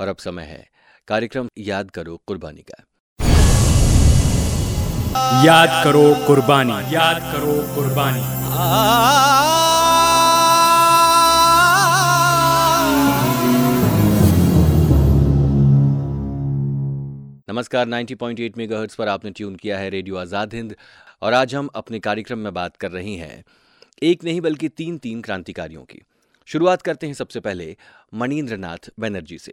और अब समय है। कार्यक्रम याद करो कुर्बानी का। याद करो कुर्बानी। याद करो कुर्बानी। नमस्कार 90.8 मेगाहर्ट्ज पर आपने ट्यून किया है रेडियो आज़ाद हिंद और आज हम अपने कार्यक्रम में बात कर रहे हैं एक नहीं बल्कि तीन तीन क्रांतिकारियों की। शुरुआत करते हैं सबसे पहले मणिन्द्र नाथ बनर्जी से।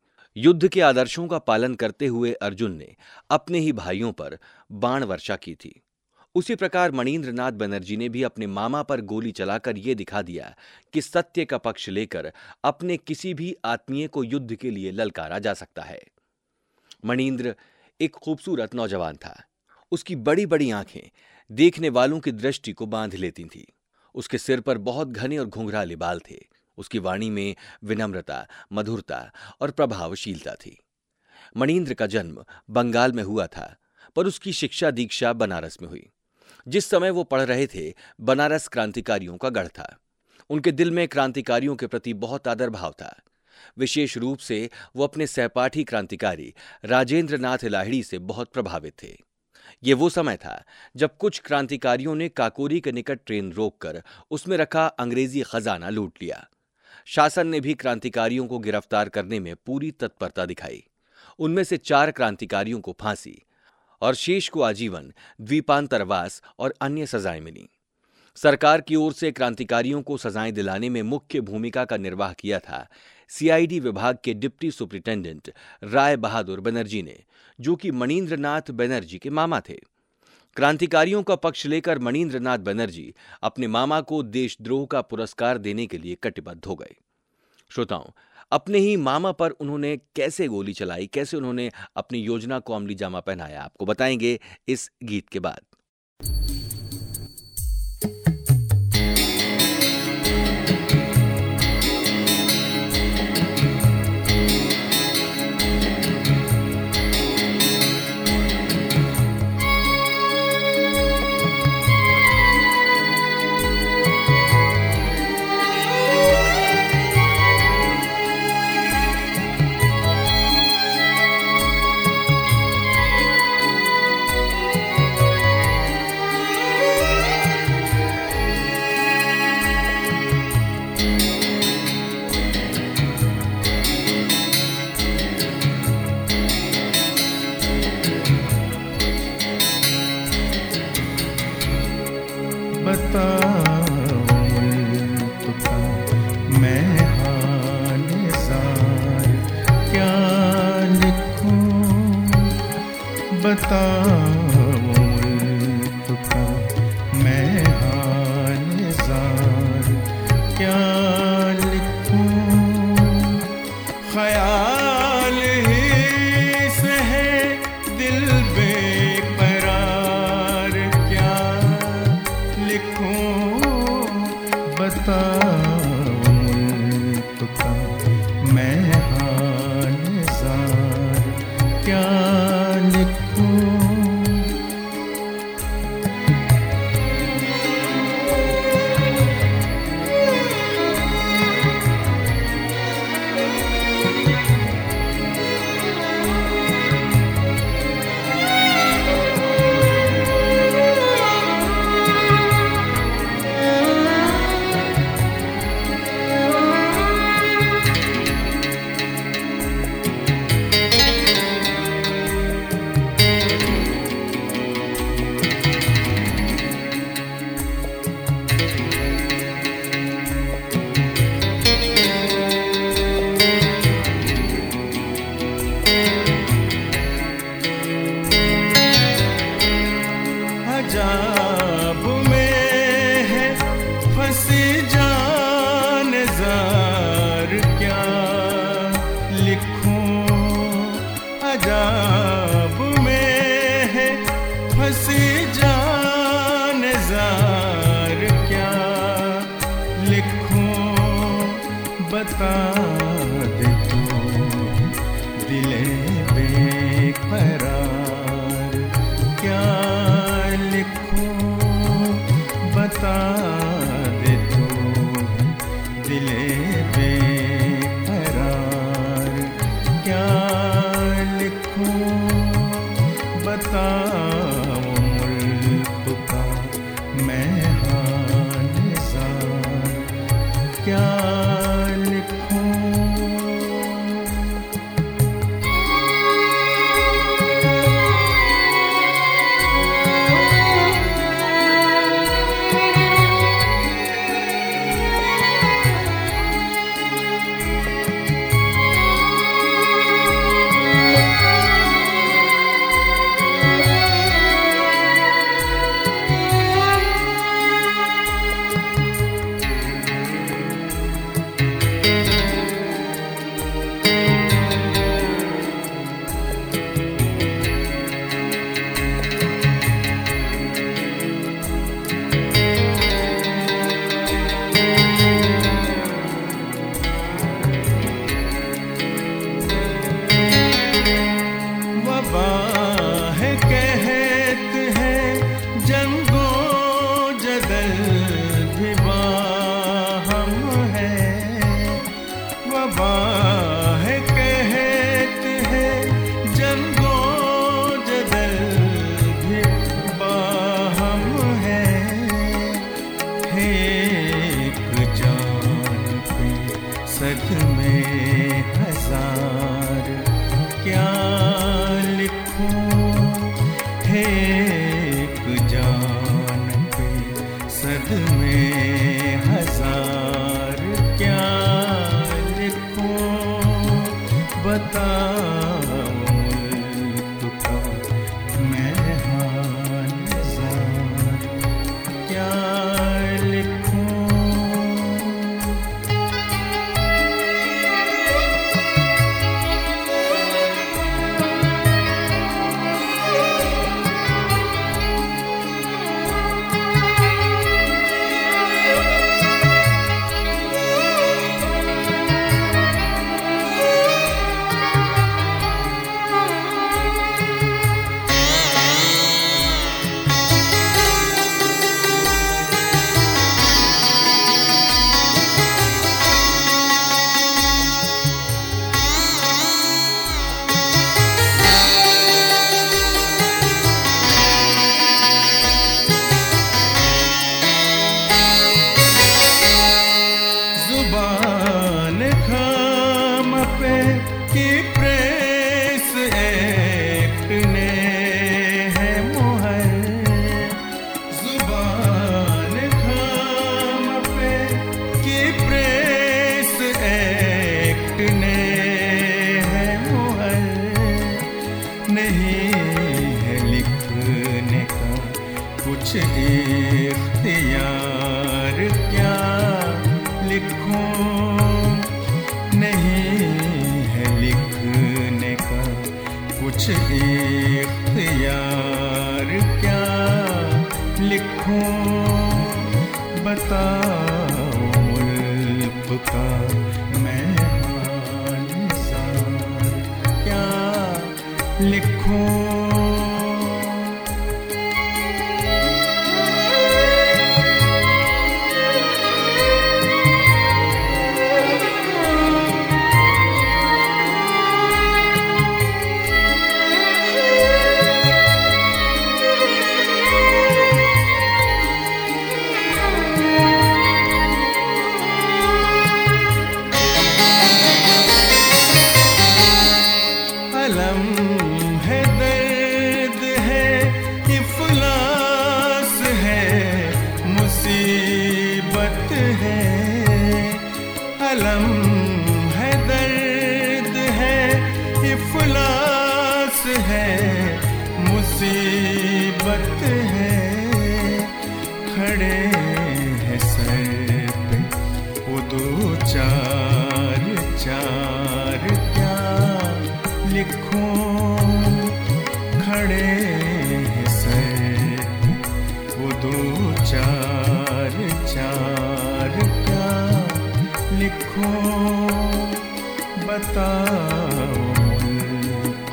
युद्ध के आदर्शों का पालन करते हुए अर्जुन ने अपने ही भाइयों पर बाण वर्षा की थी। उसी प्रकार मणिन्द्र नाथ बनर्जी ने भी अपने मामा पर गोली चलाकर यह दिखा दिया कि सत्य का पक्ष लेकर अपने किसी भी आत्मीय को युद्ध के लिए ललकारा जा सकता है। मणिन्द्र एक खूबसूरत नौजवान था। उसकी बड़ी बड़ी आँखें देखने वालों की दृष्टि को बाँध लेती थीं। उसके सिर पर बहुत घने और घुंघराले बाल थे। उसकी वाणी में विनम्रता, मधुरता और प्रभावशीलता थी। मणिन्द्र का जन्म बंगाल में हुआ था, पर उसकी शिक्षा दीक्षा बनारस में हुई। जिस समय वो पढ़ रहे थे, बनारस क्रांतिकारियों का गढ़ था। उनके दिल में क्रांतिकारियों के प्रति बहुत आदर भाव था। विशेष रूप से वो अपने सहपाठी क्रांतिकारी राजेंद्र नाथ लाहिड़ी से बहुत प्रभावित थे। ये वो समय था जब कुछ क्रांतिकारियों ने काकोरी के निकट ट्रेन रोककर उसमें रखा अंग्रेज़ी खजाना लूट लिया। शासन ने भी क्रांतिकारियों को गिरफ़्तार करने में पूरी तत्परता दिखाई। उनमें से चार क्रांतिकारियों को फांसी और शेष को आजीवन, द्वीपांतरवास और अन्य सजाएँ मिली। सरकार की ओर से क्रांतिकारियों को सजाएँ दिलाने में मुख्य भूमिका का निर्वाह किया था सीआईडी विभाग के डिप्टी सुप्रिंटेंडेंट राय बहादुर बनर्जी ने, जो कि मणिन्द्र नाथ बनर्जी के मामा थे। क्रांतिकारियों का पक्ष लेकर मणीन्द्र नाथ बनर्जी अपने मामा को देशद्रोह का पुरस्कार देने के लिए कटिबद्ध हो गए। श्रोताओं, अपने ही मामा पर उन्होंने कैसे गोली चलाई, कैसे उन्होंने अपनी योजना को अमली जामा पहनाया, आपको बताएँगे इस गीत के बाद। बताओ। Oh. नहीं है लिखने का कुछ इख्तियार क्या? लिखूं? नहीं है लिखने का कुछ इख्तियार क्या? लिखूं? बता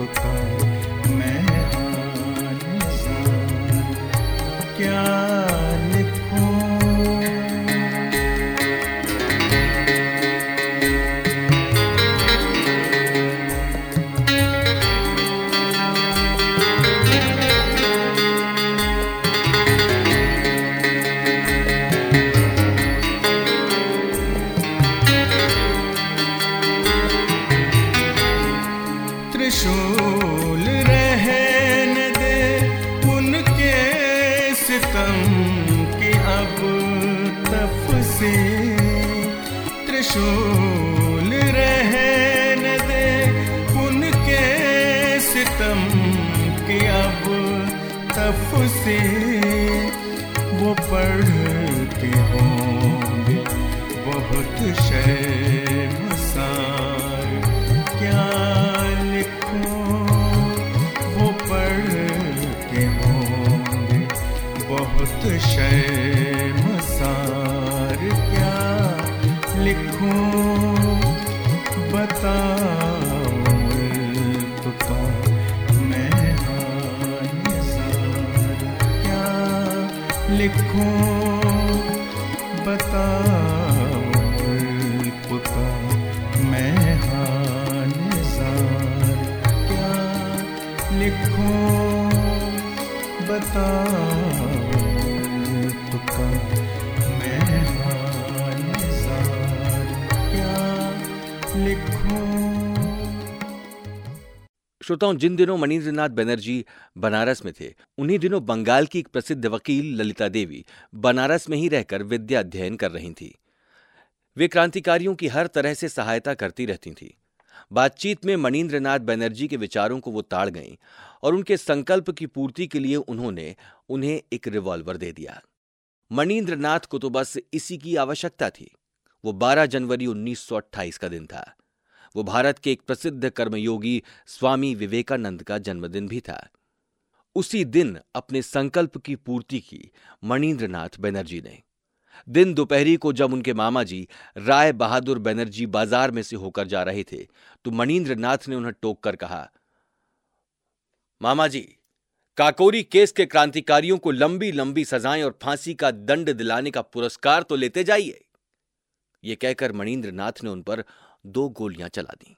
बताओ श्रोताओं, जिन दिनों मणिन्द्रनाथ बनर्जी बनारस में थे, उन्हीं दिनों बंगाल की एक प्रसिद्ध वकील ललिता देवी बनारस में ही रहकर विद्या अध्ययन कर रही थी। वे क्रांतिकारियों की हर तरह से सहायता करती रहती थी। बातचीत में मणिन्द्रनाथ बनर्जी के विचारों को वो ताड़ गईं और उनके संकल्प की पूर्ति के लिए उन्होंने उन्हें एक रिवॉल्वर दे दिया। मणिन्द्रनाथ को तो बस इसी की आवश्यकता थी। वो 12 जनवरी 1928 का दिन था। वो भारत के एक प्रसिद्ध कर्मयोगी स्वामी विवेकानंद का जन्मदिन भी था। उसी दिन अपने संकल्प की पूर्ति की मणिन्द्रनाथ बनर्जी ने। दिन दोपहरी को जब उनके मामा जी राय बहादुर बनर्जी बाज़ार में से होकर जा रहे थे तो मणिन्द्रनाथ ने उन्हें टोक कर कहा, मामा जी, काकोरी केस के क्रांतिकारियों को लंबी लंबी सजाएँ और फांसी का दंड दिलाने का पुरस्कार तो लेते जाइए। यह कहकर मणिन्द्रनाथ ने उन पर दो गोलियाँ चला दी।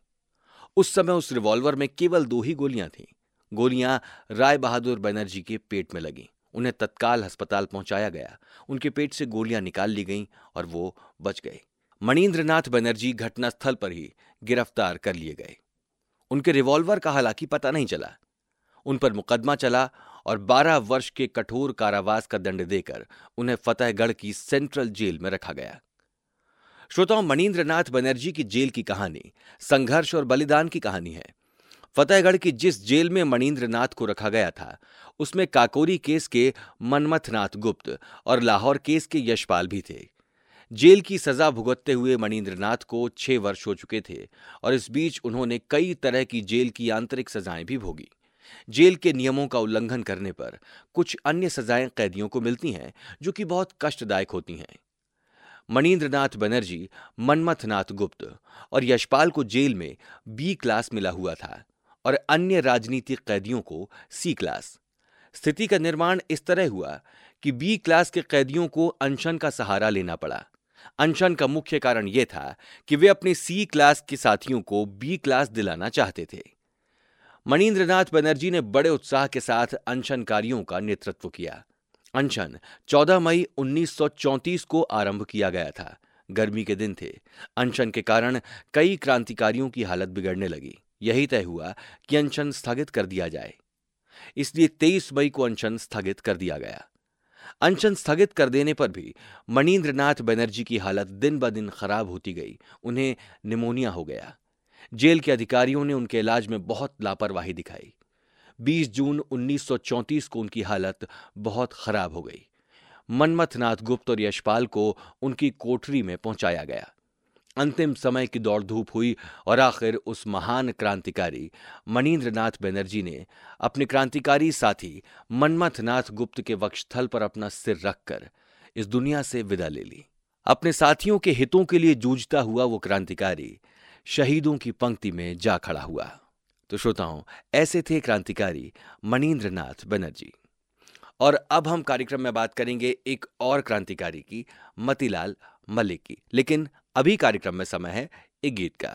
उस समय उस रिवॉल्वर में केवल दो ही गोलियाँ थीं। गोलियाँ राय बहादुर बनर्जी के पेट में लगी। उन्हें तत्काल अस्पताल पहुँचाया गया। उनके पेट से गोलियाँ निकाल ली गईं और वो बच गए। मणिन्द्रनाथ बनर्जी घटनास्थल पर ही गिरफ़्तार कर लिए गए। उनके रिवॉल्वर का हालाँकि पता नहीं चला। उन पर मुकदमा चला और 12 वर्ष के कठोर कारावास का दंड देकर उन्हें फतेहगढ़ की सेंट्रल जेल में रखा गया। श्रोताओं मणिन्द्रनाथ बनर्जी की जेल की कहानी संघर्ष और बलिदान की कहानी है। फतेहगढ़ की जिस जेल में मणिन्द्रनाथ को रखा गया था उसमें काकोरी केस के मनमथनाथ गुप्त और लाहौर केस के यशपाल भी थे। जेल की सजा भुगतते हुए मणिन्द्रनाथ को छह वर्ष हो चुके थे और इस बीच उन्होंने कई तरह की जेल की आंतरिक सजाएँ भी भोगी। जेल के नियमों का उल्लंघन करने पर कुछ अन्य सजाएँ कैदियों को मिलती हैं, जो कि बहुत कष्टदायक होती हैं। मणिन्द्रनाथ बनर्जी, मनमथनाथ गुप्त और यशपाल को जेल में बी क्लास मिला हुआ था और अन्य राजनीतिक कैदियों को सी क्लास। स्थिति का निर्माण इस तरह हुआ कि बी क्लास के कैदियों को अनशन का सहारा लेना पड़ा। अनशन का मुख्य कारण यह था कि वे अपने सी क्लास के साथियों को बी क्लास दिलाना चाहते थे। मणिन्द्रनाथ बनर्जी ने बड़े उत्साह के साथ अनशनकारियों का नेतृत्व किया। अनशन 14 मई 1934 को आरंभ किया गया था। गर्मी के दिन थे। अनशन के कारण कई क्रांतिकारियों की हालत बिगड़ने लगी। यही तय हुआ कि अनशन स्थगित कर दिया जाए। इसलिए 23 मई को अनशन स्थगित कर दिया गया। अनशन स्थगित कर देने पर भी मणिन्द्रनाथ बनर्जी की हालत दिन ब दिन खराब होती गई, उन्हें निमोनिया हो गया। जेल के अधिकारियों ने उनके इलाज में बहुत लापरवाही दिखाई। 20 जून 1934 को उनकी हालत बहुत खराब हो गई। मनमथनाथ गुप्त और यशपाल को उनकी कोठरी में पहुँचाया गया। अंतिम समय की दौड़ धूप हुई और आखिर उस महान क्रांतिकारी मणिन्द्रनाथ बनर्जी ने अपने क्रांतिकारी साथी मनमथनाथ गुप्त के वक्षस्थल पर अपना सिर रखकर इस दुनिया से विदा ले ली। अपने साथियों के हितों के लिए जूझता हुआ वो क्रांतिकारी शहीदों की पंक्ति में जा खड़ा हुआ। तो श्रोताओं, ऐसे थे क्रांतिकारी मणिन्द्रनाथ बनर्जी। और अब हम कार्यक्रम में बात करेंगे एक और क्रांतिकारी की, मतीलाल मलिक की। लेकिन अभी कार्यक्रम में समय है एक गीत का।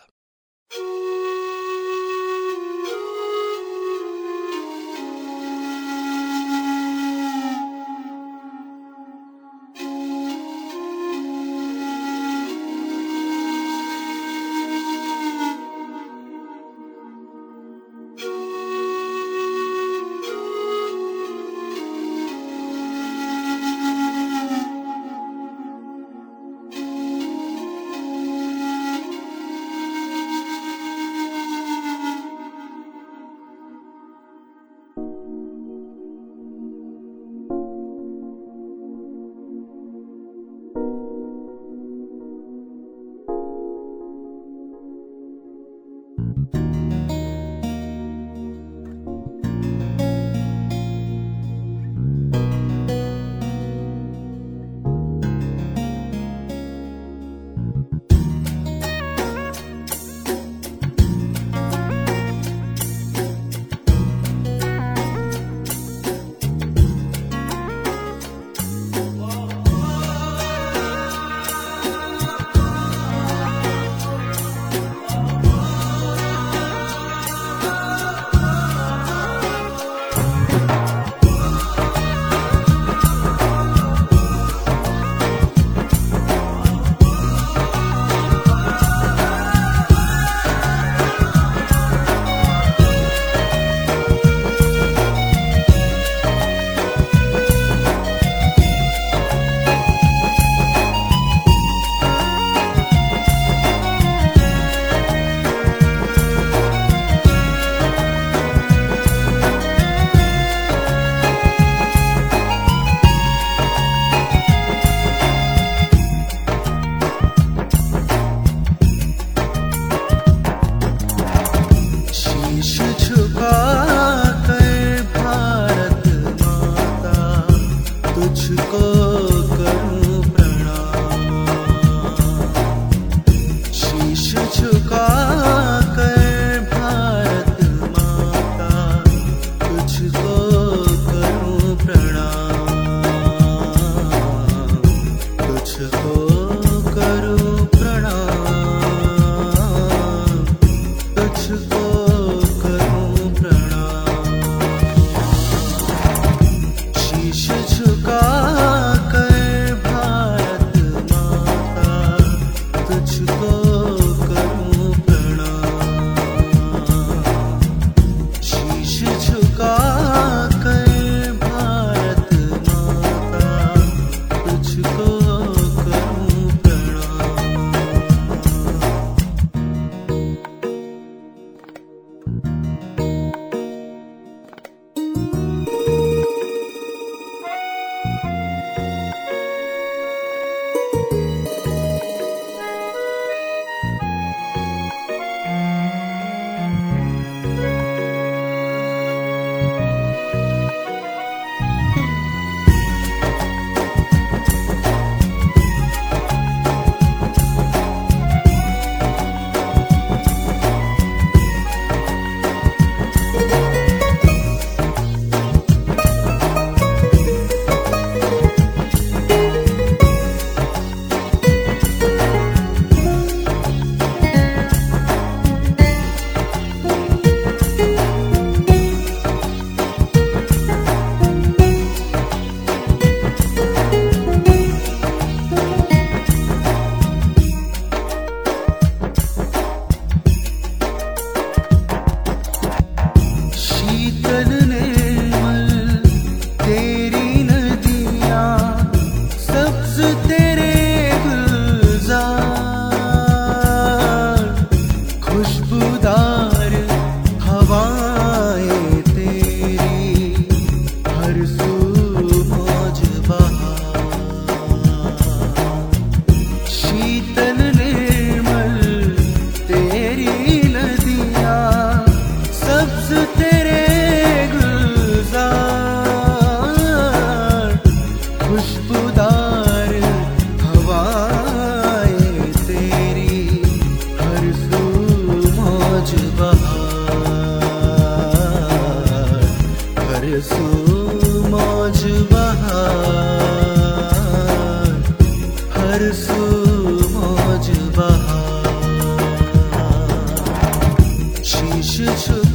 支撑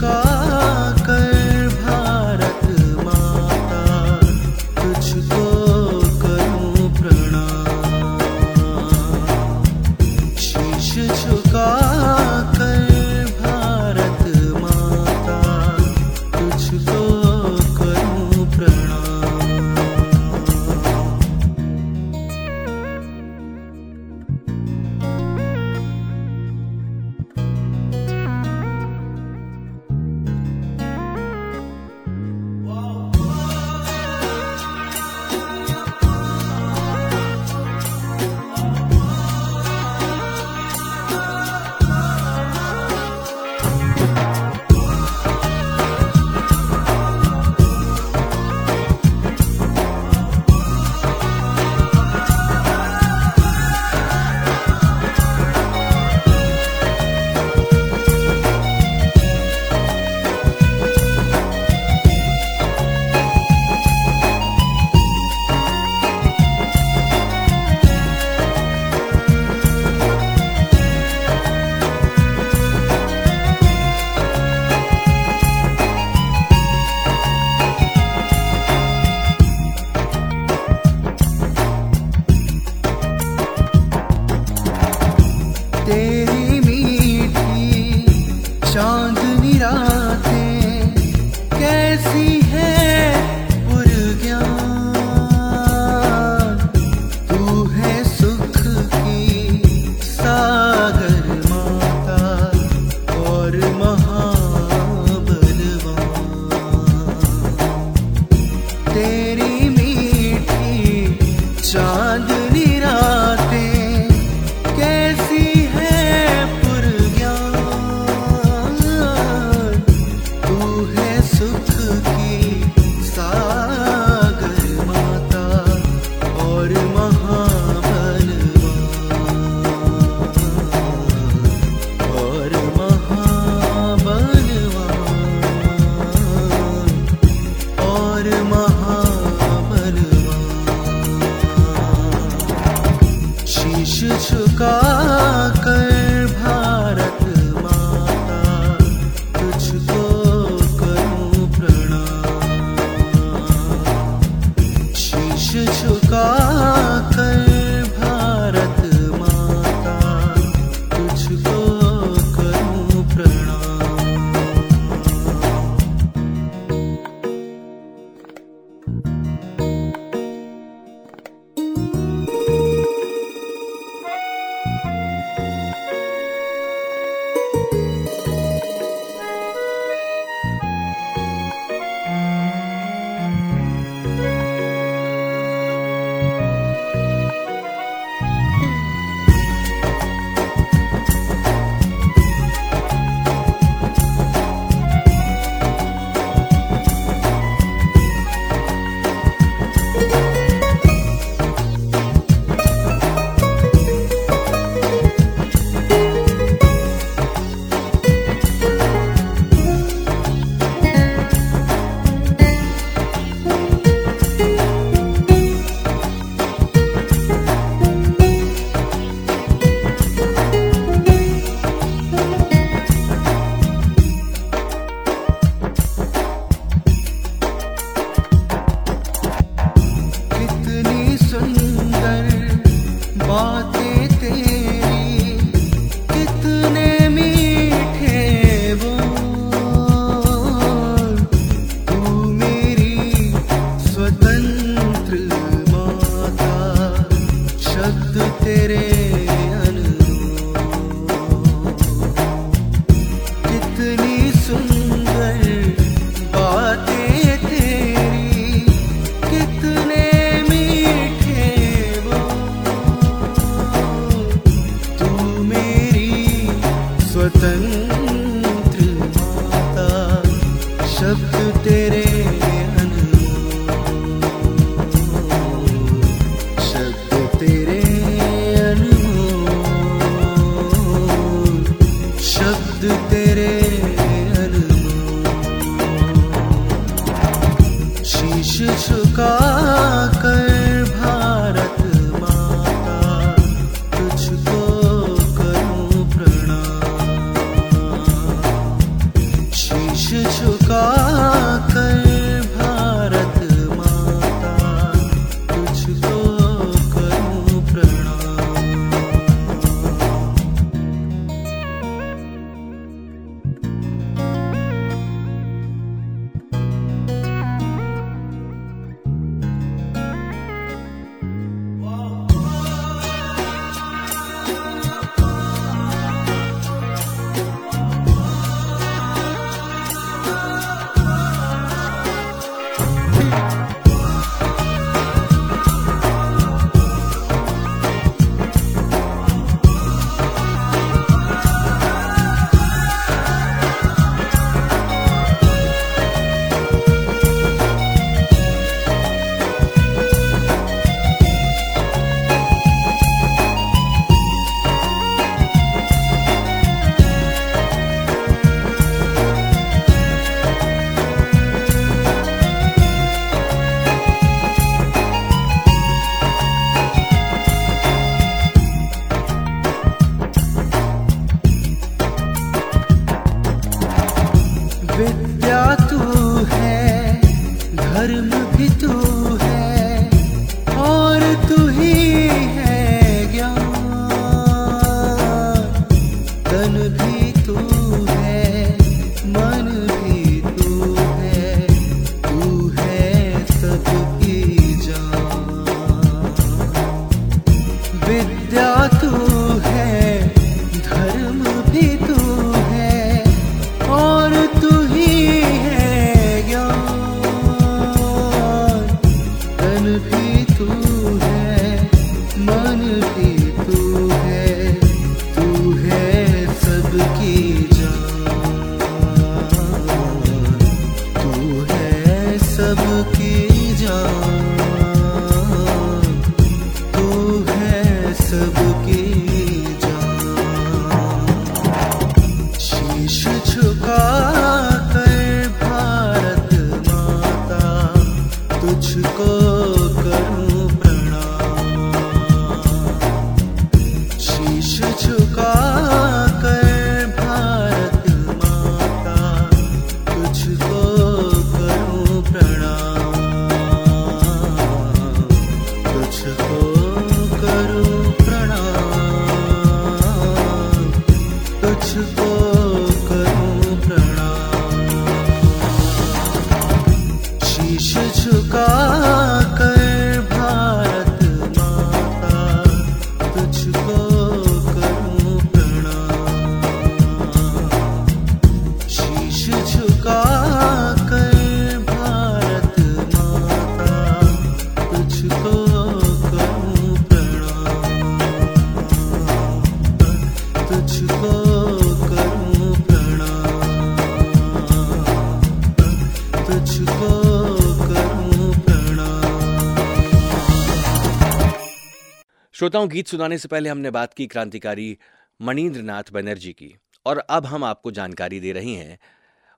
श्रोताओं, गीत सुनाने से पहले हमने बात की क्रांतिकारी मणिंद्र नाथ बनर्जी की और अब हम आपको जानकारी दे रहे हैं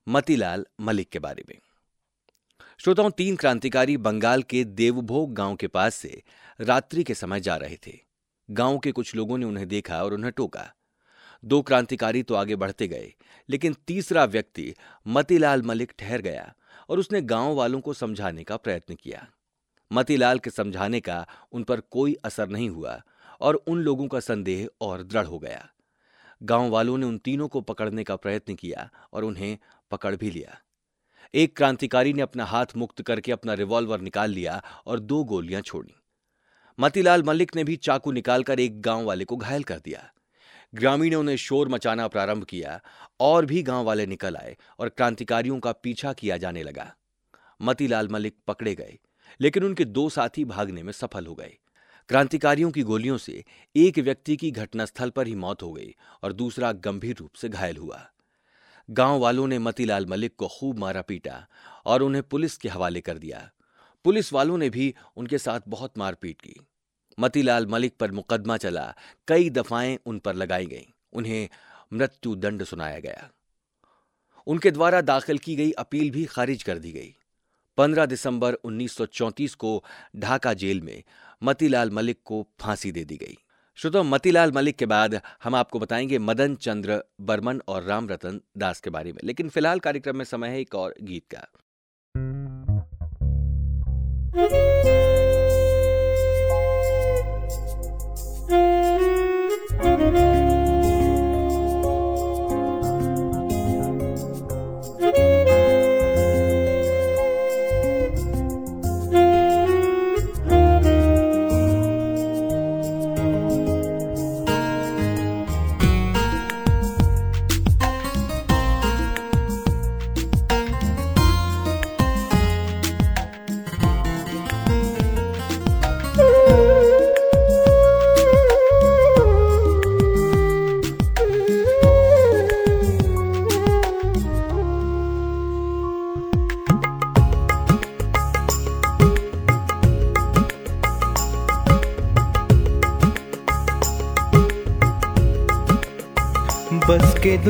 मतीलाल मलिक के बारे में। श्रोताओं, तीन क्रांतिकारी बंगाल के देवभोग गाँव के पास से रात्रि के समय जा रहे थे। गाँव के कुछ लोगों ने उन्हें देखा और उन्हें टोका। दो क्रांतिकारी तो आगे बढ़ते गए, लेकिन तीसरा व्यक्ति मतीलाल मलिक ठहर गया और उसने गाँव वालों को समझाने का प्रयत्न किया। मतीलाल के समझाने का उन पर कोई असर नहीं हुआ और उन लोगों का संदेह और दृढ़ हो गया। गाँव वालों ने उन तीनों को पकड़ने का प्रयत्न किया और उन्हें पकड़ भी लिया। एक क्रांतिकारी ने अपना हाथ मुक्त करके अपना रिवॉल्वर निकाल लिया और दो गोलियाँ छोड़ी। मतीलाल मलिक ने भी चाकू निकालकर एक गाँव वाले को घायल कर दिया। ग्रामीणों ने शोर मचाना प्रारंभ किया और भी गाँव वाले निकल आए और क्रांतिकारियों का पीछा किया जाने लगा। मतीलाल मलिक पकड़े गए। लेकिन उनके दो साथी भागने में सफल हो गए। क्रांतिकारियों की गोलियों से एक व्यक्ति की घटनास्थल पर ही मौत हो गई और दूसरा गंभीर रूप से घायल हुआ। गाँव वालों ने मतीलाल मलिक को खूब मारा पीटा और उन्हें पुलिस के हवाले कर दिया। पुलिस वालों ने भी उनके साथ बहुत मारपीट की। मतीलाल मलिक पर मुकदमा चला, कई दफाएँ उन पर लगाई गईं, उन्हें मृत्यु दंड सुनाया गया। उनके द्वारा दाखिल की गई अपील भी खारिज कर दी गई। 15 दिसंबर 1934 को ढाका जेल में मतीलाल मलिक को फांसी दे दी गई। श्रोतो मतीलाल मलिक के बाद हम आपको बताएँगे मदन चंद्र बर्मन और राम रतन दास के बारे में। लेकिन फ़िलहाल कार्यक्रम में समय है एक और गीत का। बस के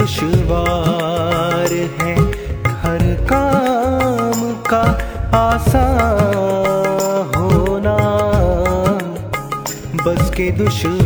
दुश्वार है हर काम का आसान होना। बस के दुश्वार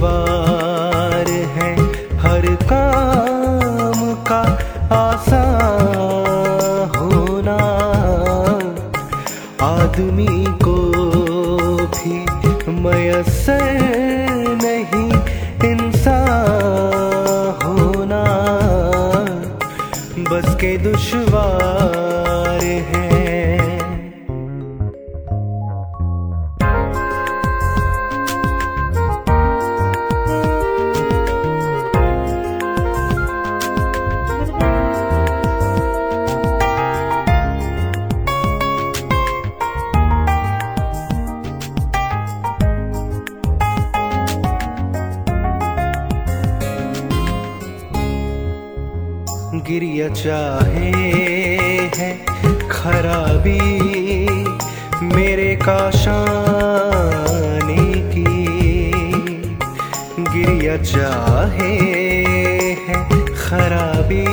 गिरिया चाहे है, खराबी मेरे काशाने की। गिरिया चाहे है, खराबी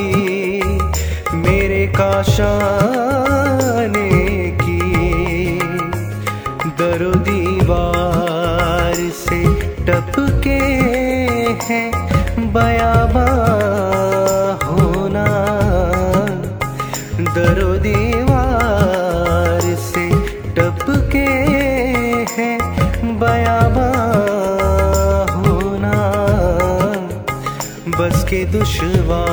मेरे काशाने की। दरो दीवार से टपके हैं बयाबा दरो दीवार से टपके हैं बयाबा होना। बस के दुश्वार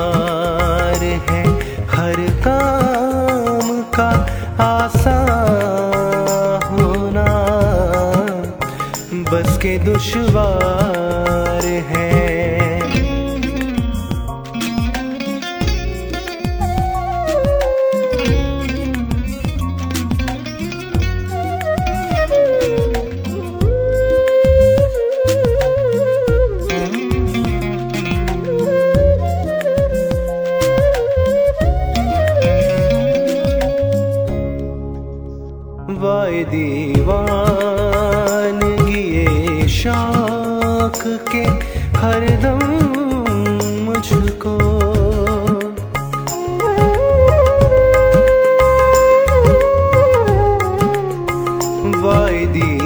আমায় দিয়ে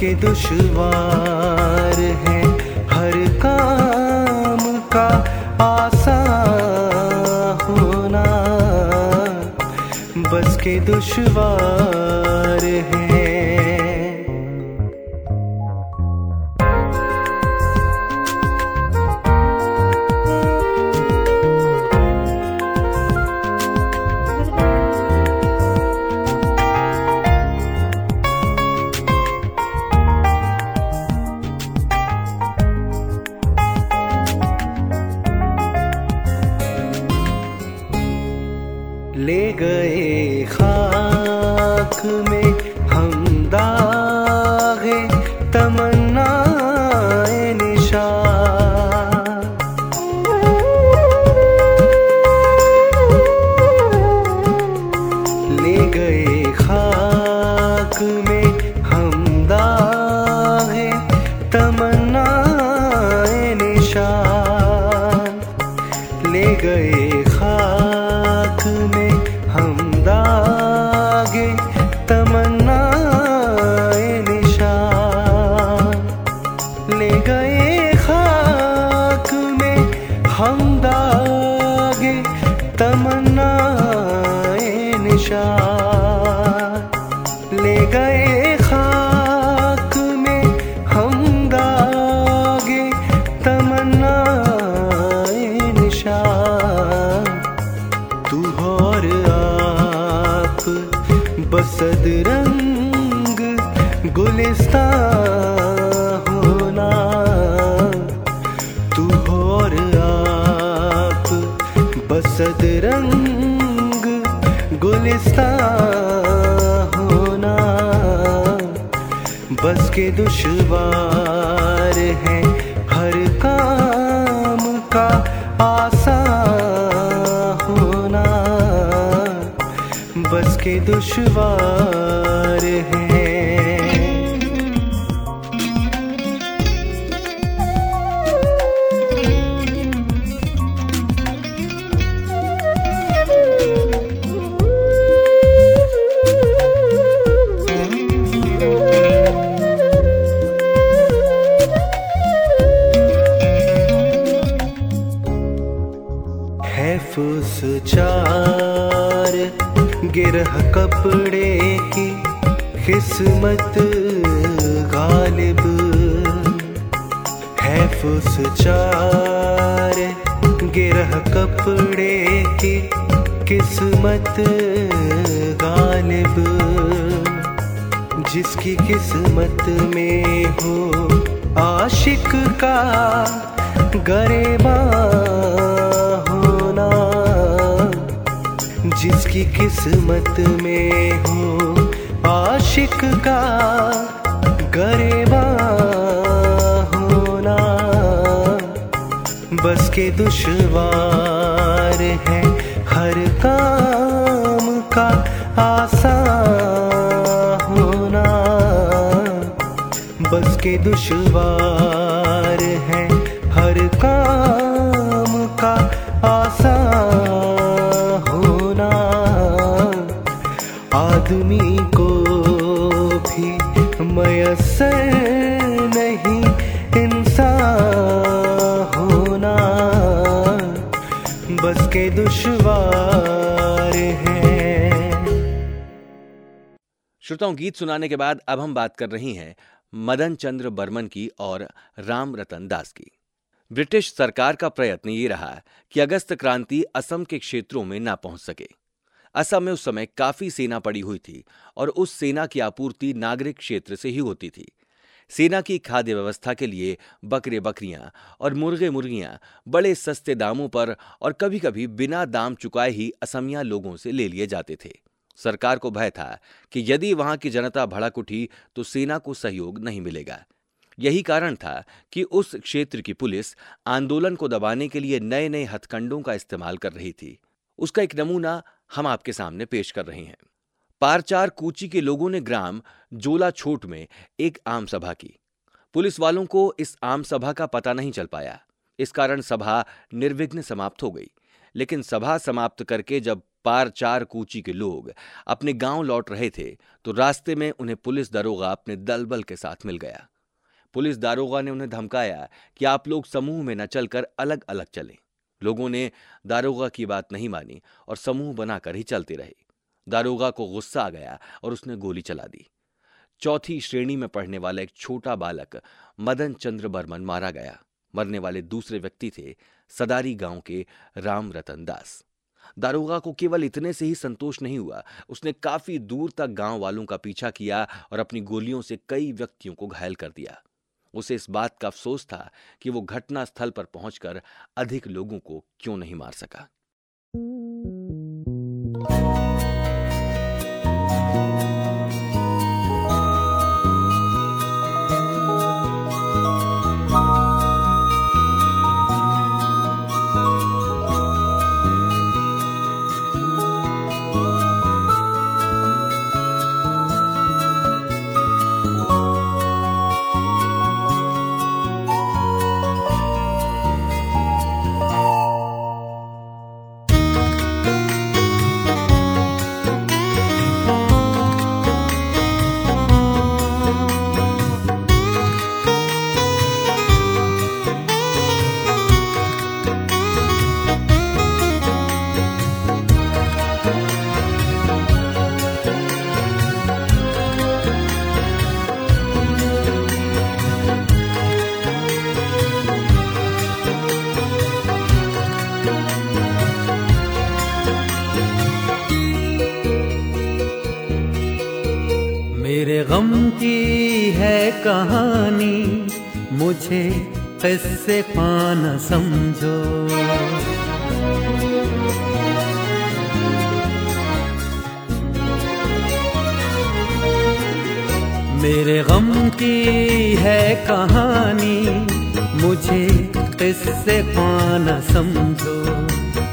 के दुश्वार है। हर काम का आसान होना। बस के दुश्वार ले गए खाक दुश्वार है हर काम का आसान होना। बस के दुश्वार किस्मत गालिब, जिसकी किस्मत में हो आशिक का गरेबा होना, जिसकी किस्मत में हो आशिक का गरेबा होना। बस के दुश्वार है हर काम के दुश्वार है हर काम का आसान होना। आदमी को भी मयसर नहीं इंसान होना। बस के दुश्वार है। श्रोताओं, गीत सुनाने के बाद अब हम बात कर रही हैं मदन चंद्र बर्मन की और राम रतन दास की। ब्रिटिश सरकार का प्रयत्न ये रहा कि अगस्त क्रांति असम के क्षेत्रों में ना पहुँच सके। असम में उस समय काफ़ी सेना पड़ी हुई थी और उस सेना की आपूर्ति नागरिक क्षेत्र से ही होती थी। सेना की खाद्य व्यवस्था के लिए बकरे बकरियाँ और मुर्गे मुर्गियाँ बड़े सस्ते दामों पर और कभी कभी बिना दाम चुकाए ही असमिया लोगों से ले लिए जाते थे। सरकार को भय था कि यदि वहाँ की जनता भड़क उठी तो सेना को सहयोग नहीं मिलेगा। यही कारण था कि उस क्षेत्र की पुलिस आंदोलन को दबाने के लिए नए नए हथकंडों का इस्तेमाल कर रही थी। उसका एक नमूना हम आपके सामने पेश कर रहे हैं। पारचार कूची के लोगों ने ग्राम जोला छोट में एक आम सभा की। पुलिस वालों को इस आम सभा का पता नहीं चल पाया। इस कारण सभा निर्विघ्न समाप्त हो गई। लेकिन सभा समाप्त करके जब पार चार कूची के लोग अपने गाँव लौट रहे थे तो रास्ते में उन्हें पुलिस दारोगा अपने दलबल के साथ मिल गया। पुलिस दारोगा ने उन्हें धमकाया कि आप लोग समूह में न चलकर अलग अलग चलें। लोगों ने दारोगा की बात नहीं मानी और समूह बनाकर ही चलते रहे। दारोगा को गुस्सा आ गया और उसने गोली चला दी। चौथी श्रेणी में पढ़ने वाला एक छोटा बालक मदन चंद्र बर्मन मारा गया। मरने वाले दूसरे व्यक्ति थे सदारी गाँव के राम रतन दास। दारोगा को केवल इतने से ही संतोष नहीं हुआ। उसने काफ़ी दूर तक गाँव वालों का पीछा किया और अपनी गोलियों से कई व्यक्तियों को घायल कर दिया। उसे इस बात का अफसोस था कि वो घटनास्थल पर पहुंचकर अधिक लोगों को क्यों नहीं मार सका। किससे पाना समझो? मेरे गम की है कहानी, मुझे किससे पाना समझो?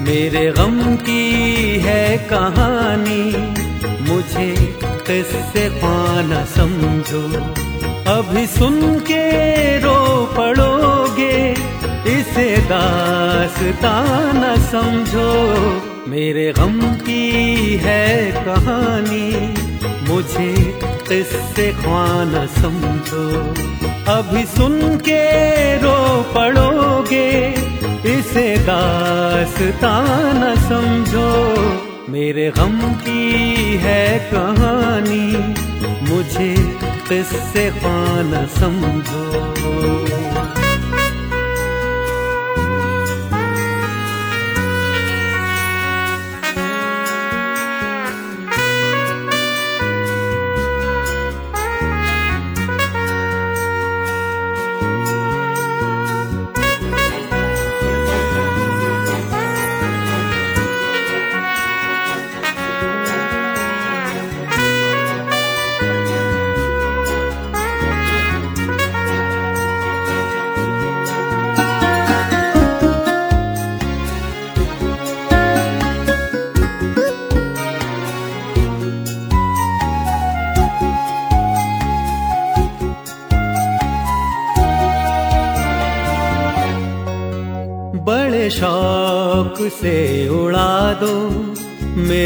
मेरे गम की है कहानी, मुझे किससे पाना समझो? अभी सुन के इसे दास्ताना समझो। मेरे गम की है कहानी, मुझे किससे खाना समझो। अभी सुन के रो पड़ोगे, इसे दास्ताना समझो। मेरे गम की है कहानी, मुझे किससे खाना समझो।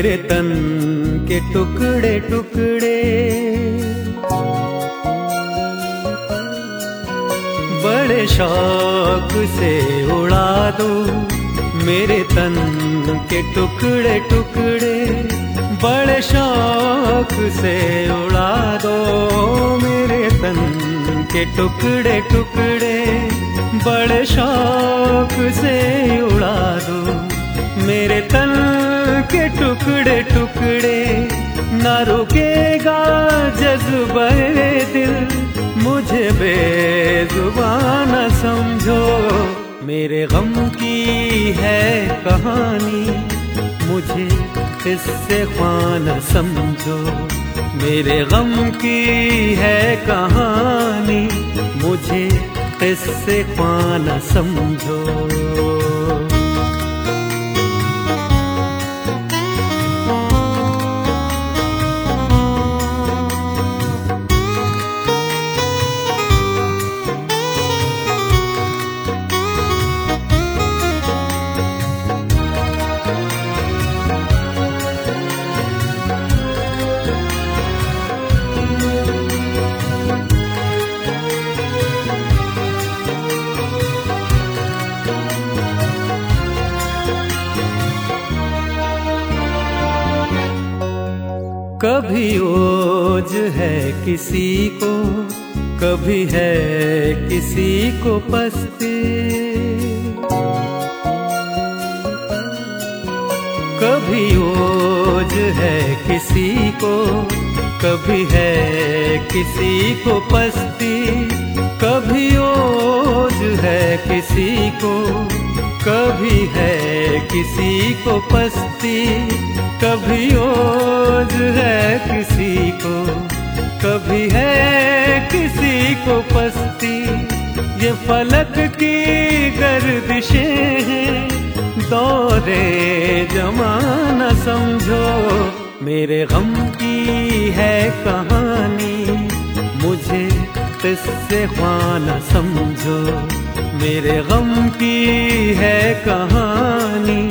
मेरे तन के टुकड़े टुकड़े। बड़े शौक से उड़ा दो मेरे तन के टुकड़े टुकड़े। बड़े शौक से उड़ा दो मेरे तन के टुकड़े टुकड़े। बड़े शौक से उड़ा दो मेरे तन के टुकड़े टुकड़े न रुकेगा जज्बे दिल। मुझे बेजुबान समझो, मेरे गम की है कहानी। मुझे किससे खाना समझो, मेरे गम की है कहानी। मुझे किससे पाना समझो। कभी ओज है किसी को, कभी है किसी को पस्ती। कभी ओज है किसी को, कभी है किसी को पस्ती। कभी ओज है किसी को, कभी है किसी को पस्ती। कभी ओज है किसी को, कभी है किसी को पस्ती। ये फलक की गर्दिशें हैं, दौरे जमाना समझो। मेरे गम की है कहानी, मुझे किससे खाना समझो। मेरे गम की है कहानी,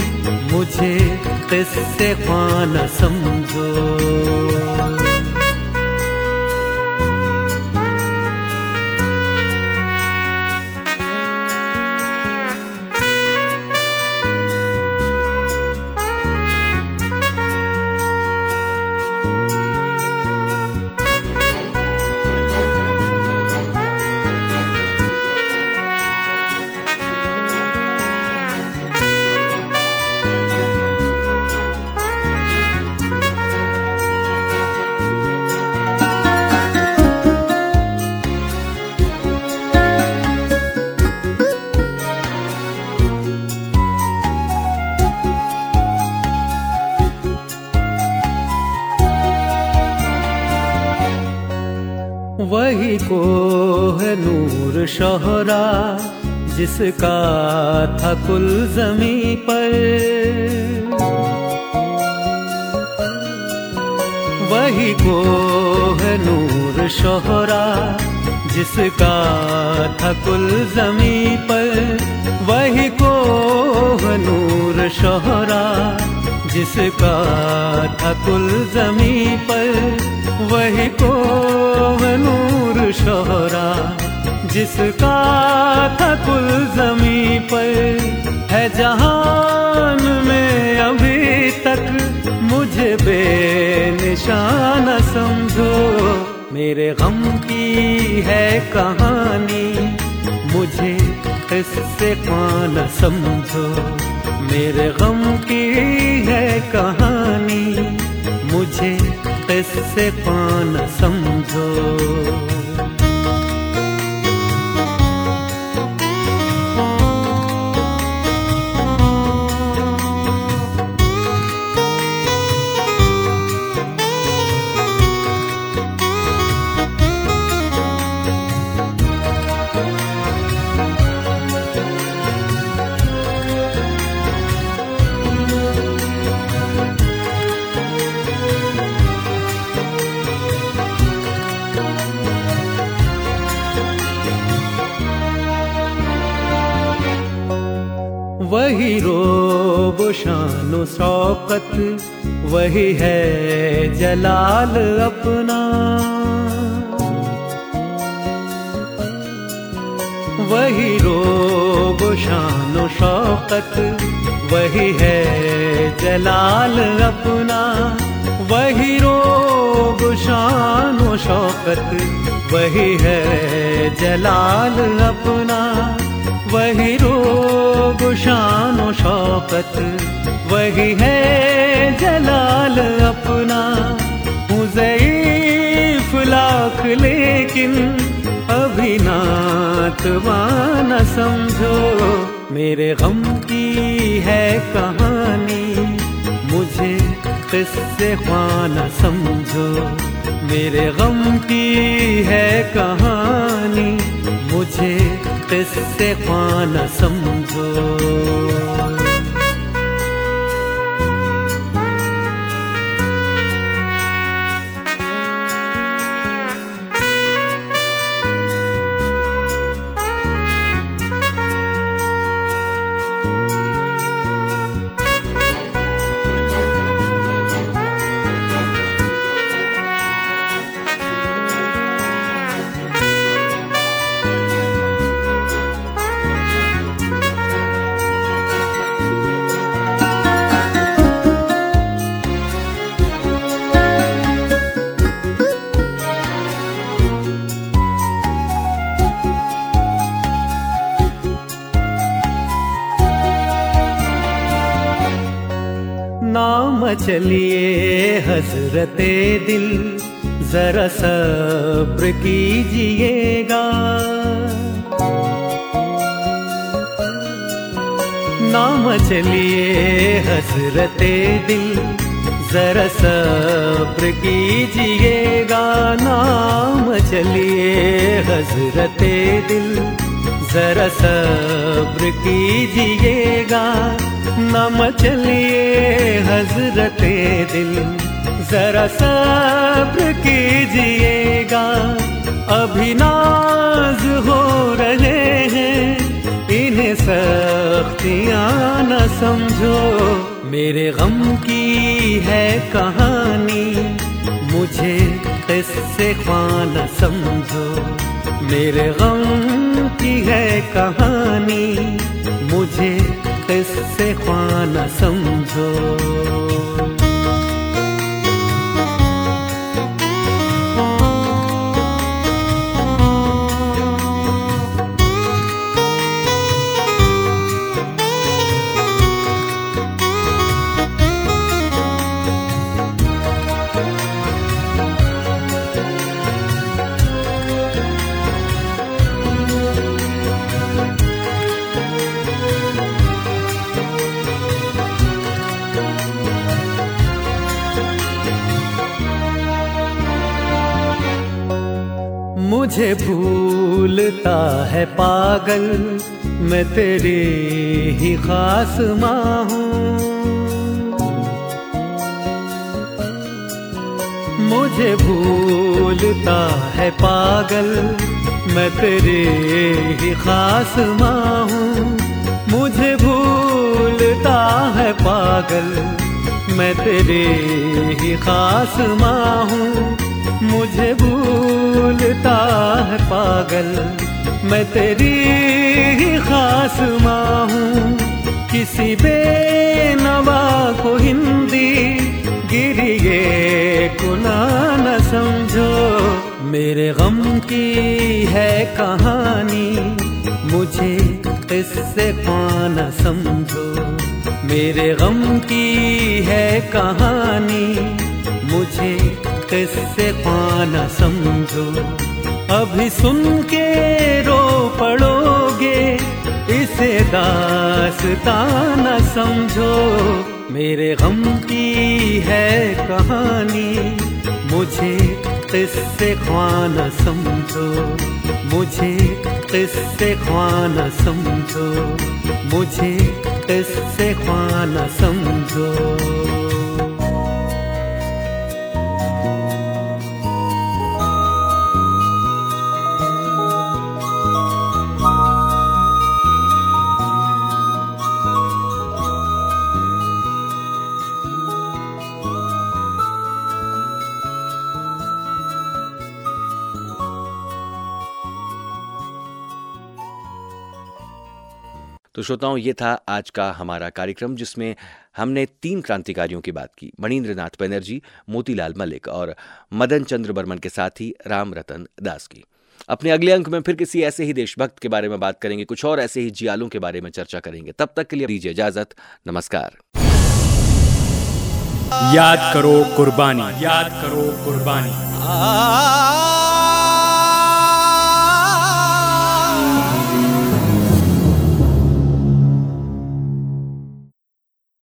मुझे किससे खाना समझो? जिसका था कुल जमी पर। वही को है नूर शोहरा जिसका था कुल जमी पर। वही को है नूर शोहरा जिसका था कुल जमी पर। वही को है नूर शोहरा जिसका था कुल जमी पर, है जहान में अभी तक। मुझे बेनिशान समझो, मेरे गम की है कहानी। मुझे इससे कौन समझो, मेरे गम की है कहानी। मुझे किससे कौन समझो। शानो शौकत, वही है जलाल अपना। वही रोब शानो शौकत, वही है जलाल अपना। वही रोब शानो शौकत, वही है जलाल अपना। वही रोग, शान शौकत। वही है जलाल अपना। मुजईफ लाख, लेकिन अभी नातवाना समझो। मेरे गम की है कहानी, मुझे किससे खाना समझो। मेरे गम की है कहानी, मुझे सम् हजरते दिल, जरा सब्र कीजिएगा। नाम चलिए हजरते दिल, जरा सब्र कीजिएगा। नाम चलिए हजरते दिल, जरा सब्र कीजिएगा। नाम चलिए हजरते दिल। जरा सब्र कीजिएगा। अभी नाज हो रहे हैं, इन्हें सख्तियाँ न समझो। मेरे गम की है कहानी, मुझे किससे न समझो। मेरे गम की है कहानी, मुझे किससे न समझो। मुझे भूलता है पागल, मैं तेरे ही खास माँ हूँ। मुझे भूलता है पागल, मैं तेरे ही खास माँ हूँ। मुझे भूलता है पागल, मैं तेरे ही खास माँ हूँ। मुझे भूलता है पागल। मैं तेरी ही खास माँ हूँ। किसी बेनवा को हिंदी गिरिए कुना न समझो। मेरे गम की है कहानी, मुझे इससे पाना समझो। मेरे गम की है कहानी, मुझे किससे पाना समझो? अभी सुन के रो पड़ोगे, इसे दासता न समझो। मेरे गम की है कहानी, मुझे किससे ख्वाना समझो? मुझे किससे ख्वाना समझो? मुझे किससे ख्वाना समझो? तो श्रोताओं ये था आज का हमारा कार्यक्रम जिसमें हमने तीन क्रांतिकारियों की बात की। मणिन्द्र नाथ बनर्जी मोतीलाल मलिक और मदन चंद्र बर्मन के साथ ही राम रतन दास की। अपने अगले अंक में फिर किसी ऐसे ही देशभक्त के बारे में बात करेंगे कुछ और ऐसे ही जियालों के बारे में चर्चा करेंगे। तब तक के लिए दीजिए इजाज़त। नमस्कार। याद करो कुर्बानी। याद करो कुर्बानी।